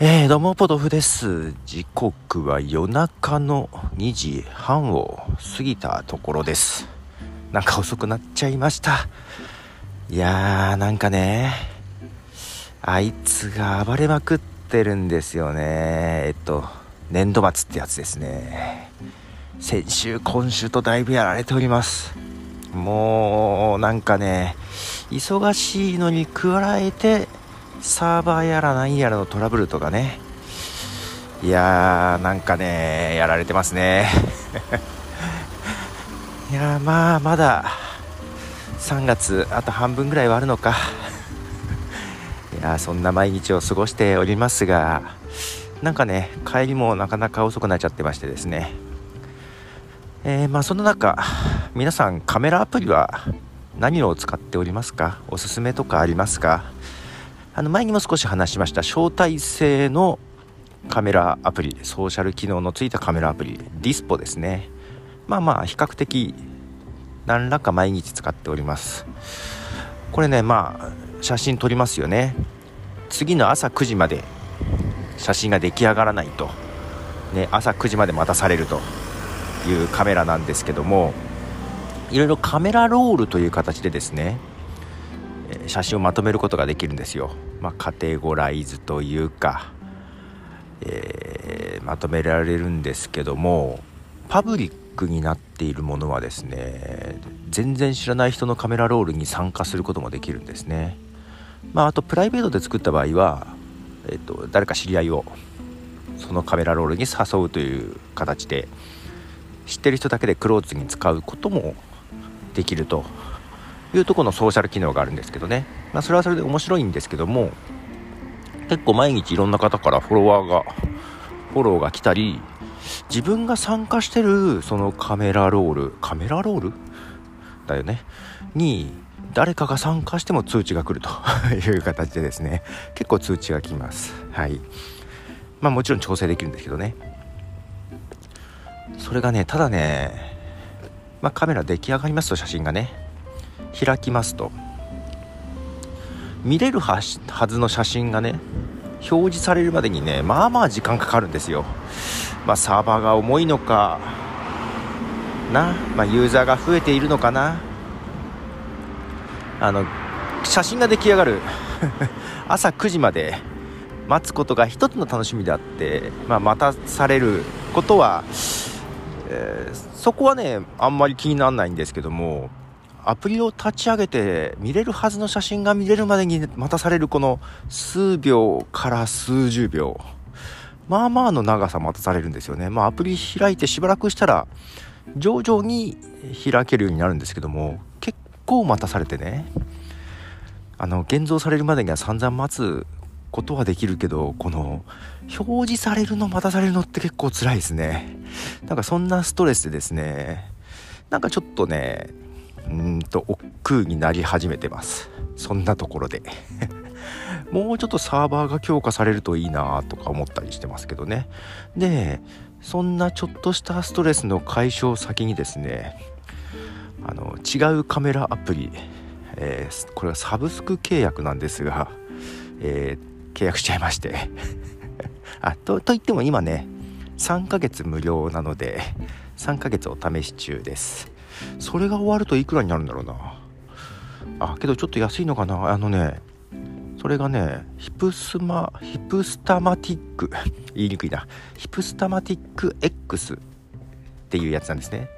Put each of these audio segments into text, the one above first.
えー、どうも、ポトフです。時刻は夜中の2時半を過ぎたところです。なんか遅くなっちゃいました。いやー、なんかね、あいつが暴れまくってるんですよね。えっと、年度末ってやつですね。先週、今週とだいぶやられております。もう、なんかね、忙しいのに加えて、サーバーやら何やらのトラブルとかね。いやーなんかねやられてますね。いやまあまだ3月あと半分ぐらいはあるのか。いやそんな毎日を過ごしておりますがなんかね帰りもなかなか遅くなっちゃってましてですね。えー、まあその中皆さんカメラアプリは何を使っておりますか？おすすめとかありますか？あの前にも少し話しました招待制のカメラアプリソーシャル機能のついたカメラアプリディスポですね。まあまあ比較的何らか毎日使っております。これねまあ写真撮りますよね。次の朝9時まで写真が出来上がらないと、ね、朝9時まで待たされると。いうカメラなんですけどもいろいろカメラロールという形でですね写真をまとめることができるんですよ、まあ、カテゴライズというか、えー、まとめられるんですけどもパブリックになっているものはですね全然知らない人のカメラロールに参加することもできるんですね、まあ、あとプライベートで作った場合は、えーと、誰か知り合いをそのカメラロールに誘うという形で知ってる人だけでクローズに使うこともできると。いうとこのソーシャル機能があるんですけどね、まあ、それはそれで面白いんですけども結構毎日いろんな方からフォロワーがフォローが来たり自分が参加してるそのカメラロールカメラロール？だよね。に誰かが参加しても通知が来ると。いう形でですね。結構通知が来ます。はい。まあもちろん調整できるんですけどね。それがねただねまあカメラ出来上がりますと写真がね。開きますと。見れるはずの写真がね表示されるまでにねまあまあ時間かかるんですよ。まあサーバーが重いのかな、まあ、ユーザーが増えているのかな。あの写真が出来上がる。朝9時まで待つことが一つの楽しみであって、まあ、待たされることは、えー、そこはねあんまり気にならないんですけどもアプリを立ち上げて見れるはずの写真が見れるまでに待たされるこの数秒から数十秒。まあまあの長さ待たされるんですよね。まあアプリ開いてしばらくしたら徐々に開けるようになるんですけども結構待たされてね。あの現像されるまでには散々待つことはできるけどこの表示されるの待たされるのって結構辛いですね。なんかそんなストレスでですね。なんかちょっとねうんと億劫になり始めてます。そんなところで。もうちょっとサーバーが強化されるといいなとか思ったりしてますけどね。でそんなちょっとしたストレスの解消先にですねあの違うカメラアプリ、えー、これはサブスク契約なんですが、えー、契約しちゃいまして。あとといっても今ね3ヶ月無料なので3ヶ月お試し中です。それが終わるといくらになるんだろうな。あけどちょっと安いのかな。あのねそれがねヒプスマヒプスタマティック。言いにくいな。ヒプスタマティック X っていうやつなんですね。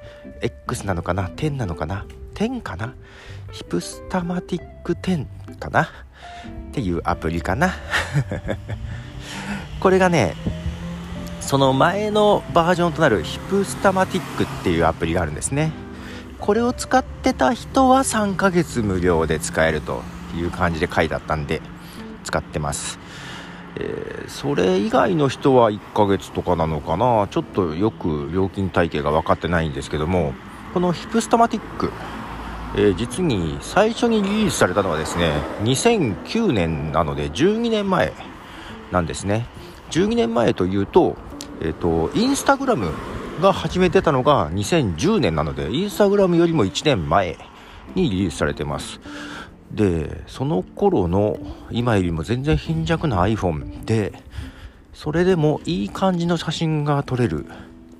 X なのかな？10なのかな？10かな？ヒプスタマティック10かな？っていうアプリかな。これがねその前のバージョンとなるヒプスタマティックっていうアプリがあるんですね。これを使ってた人は3ヶ月無料で使えるという感じで書いてあったんで使ってます、えー、それ以外の人は1ヶ月とかなのかな？ちょっとよく料金体系が分かってないんですけどもこのヒプスタマティック、えー、実に最初にリリースされたのはですね2009年なので12年前なんですね。12年前というとえっ、ー、とインスタグラムが始めてたのが2010年なので、インスタグラムよりも1年前にリリースされてます。で、その頃の今よりも全然貧弱な iPhone で、それでもいい感じの写真が撮れる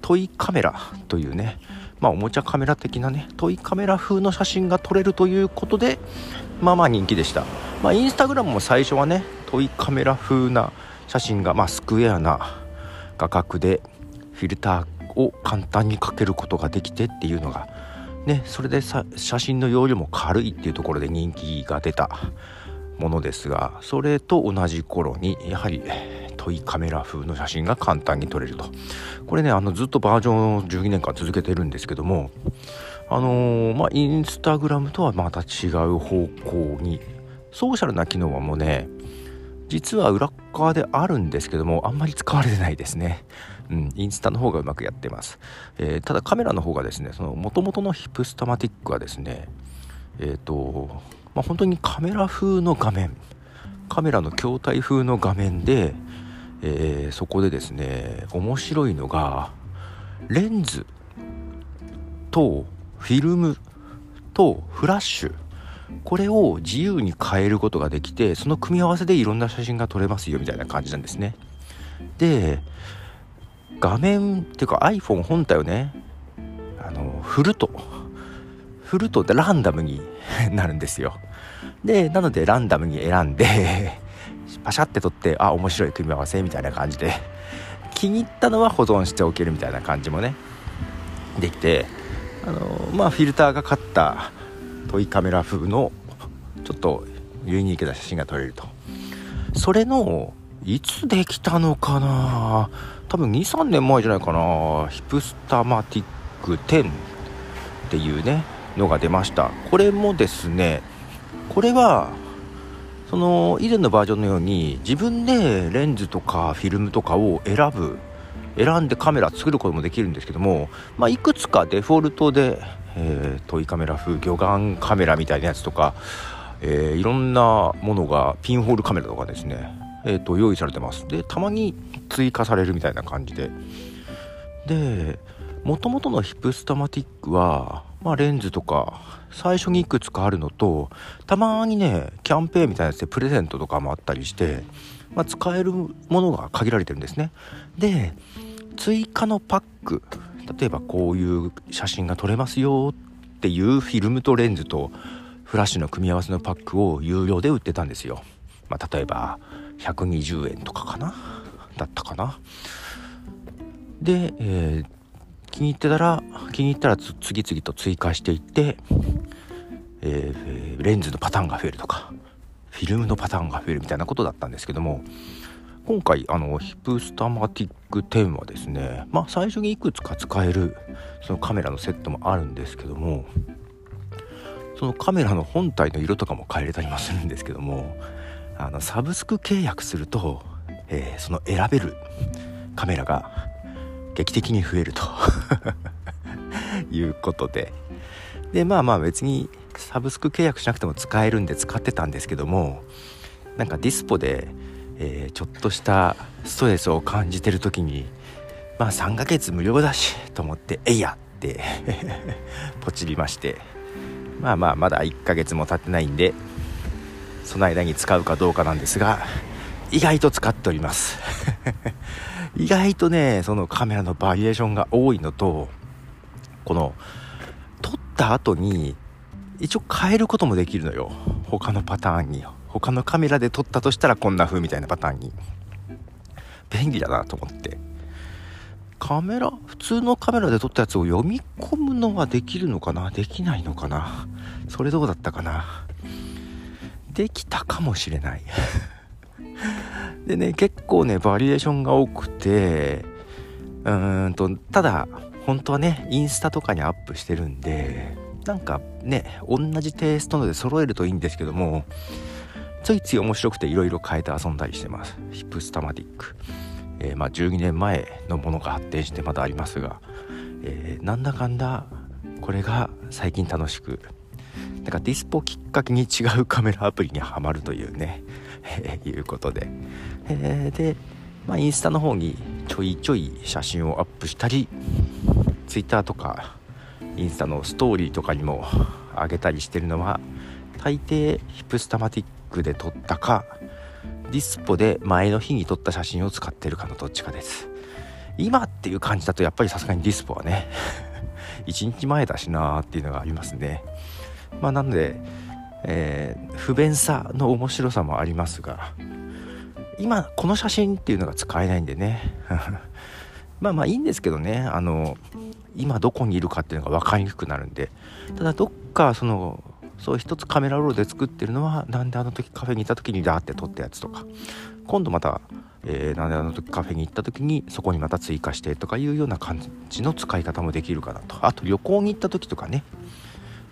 トイカメラというねまあおもちゃカメラ的なねトイカメラ風の写真が撮れるということでまあまあ人気でしたまあインスタグラムも最初はねトイカメラ風な写真がまあスクエアな画角でフィルターを簡単にかけることができてっていうのがねそれで写真の容量も軽いっていうところで人気が出たものですがそれと同じ頃にやはりトイカメラ風の写真が簡単に撮れると。これねあのずっとバージョンを12年間続けてるんですけどもあのー、まあインスタグラムとはまた違う方向にソーシャルな機能はもうね実は裏側であるんですけどもあんまり使われてないですね。うん、インスタの方がうまくやってます、えー、ただカメラの方がですねその元々のヒプスタマティックはですねえっ、ー、とまあ、本当にカメラ風の画面カメラの筐体風の画面で、えー、そこでですね面白いのがレンズとフィルムとフラッシュ。これを自由に変えることができてその組み合わせでいろんな写真が撮れますよみたいな感じなんですね。で画面っていうか iPhone 本体をねあの振ると振るとランダムに なるんですよ。でなのでランダムに選んで パシャって撮ってあ面白い組み合わせみたいな感じで気に入ったのは保存しておけるみたいな感じもねできてあのまあフィルターがかったトイカメラ風のちょっとユニークな写真が撮れると。それのいつできたのかな？多分23年前じゃないかな。ヒプスタマティック10っていうねのが出ました。これもですねこれはその以前のバージョンのように自分でレンズとかフィルムとかを選ぶ選んでカメラ作ることもできるんですけども、まあ、いくつかデフォルトで、えー、トイカメラ風魚眼カメラみたいなやつとか、えー、いろんなものがピンホールカメラとかですね、えー、と用意されてます。でたまに追加されるみたいな感じで。でもともとのヒプスタマティックは、まあ、レンズとか最初にいくつかあるのとたまにねキャンペーンみたいなやつでプレゼントとかもあったりして、まあ、使えるものが限られてるんですね。で追加のパック例えばこういう写真が撮れますよっていうフィルムとレンズとフラッシュの組み合わせのパックを有料で売ってたんですよ、まあ、例えば120円とかかな？だったかな？で、えー、気に入ってたら気に入ったら次々と追加していって、えー、レンズのパターンが増えるとかフィルムのパターンが増えるみたいなことだったんですけども今回あのヒプスタマティック10はですねまあ最初にいくつか使えるそのカメラのセットもあるんですけどもそのカメラの本体の色とかも変えれたりもするんですけどもあのサブスク契約すると、えー、その選べるカメラが劇的に増えると いうことで。でまあまあ別にサブスク契約しなくても使えるんで使ってたんですけどもなんかディスポでえー、ちょっとしたストレスを感じてる時にまあ3ヶ月無料だしと思ってえいやって ポチりまして。まあまあまだ1ヶ月も経ってないんでその間に使うかどうかなんですが意外と使っております。意外とねそのカメラのバリエーションが多いのとこの撮った後に一応変えることもできるのよ。他のパターンに。他のカメラで撮ったとしたらこんな風みたいなパターンに。便利だなと思って。カメラ普通のカメラで撮ったやつを読み込むのはできるのかな？できないのかな？それどうだったかな？できたかもしれない。でね結構ねバリエーションが多くてうーんとただ本当はねインスタとかにアップしてるんでなんかね同じテイストので揃えるといいんですけどもついつい面白くていろいろ変えて遊んだりしてます。ヒップスタマティック、えー、まあ12年前のものが発展してまだありますが、えー、なんだかんだこれが最近楽しくなんかディスポきっかけに違うカメラアプリにはまるというね、いうことで、えー、で、まあ、インスタの方にちょいちょい写真をアップしたりツイッターとかインスタのストーリーとかにも上げたりしてるのは大抵ヒプスタマティックで撮ったかディスポで前の日に撮った写真を使ってるかのどっちかです。今っていう感じだとやっぱりさすがにディスポはね 1日前だしなーっていうのがありますね。まあなので、えー、不便さの面白さもありますが今この写真っていうのが使えないんでね。まあまあいいんですけどね。あの今どこにいるかっていうのが分かりにくくなるんで。ただどっかそのそう一つカメラロールで作ってるのはなんであの時カフェにいた時にダーって撮ったやつとか。今度また、えー、なんであの時カフェに行った時にそこにまた追加してとかいうような感じの使い方もできるかなと。あと旅行に行った時とかね。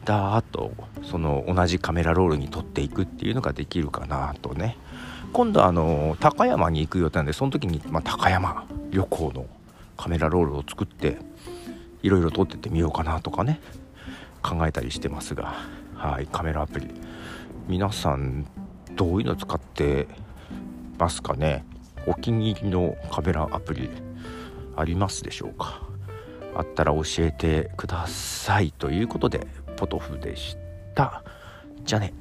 ダーッとその同じカメラロールに撮っていくっていうのができるかなとね。今度あの高山に行く予定なんでその時に、まあ、高山旅行のカメラロールを作っていろいろ撮ってってみようかなとかね考えたりしてますが。はいカメラアプリ。皆さんどういうの使ってますかね？お気に入りのカメラアプリありますでしょうか？あったら教えてください。ということでポトフでした。じゃあね。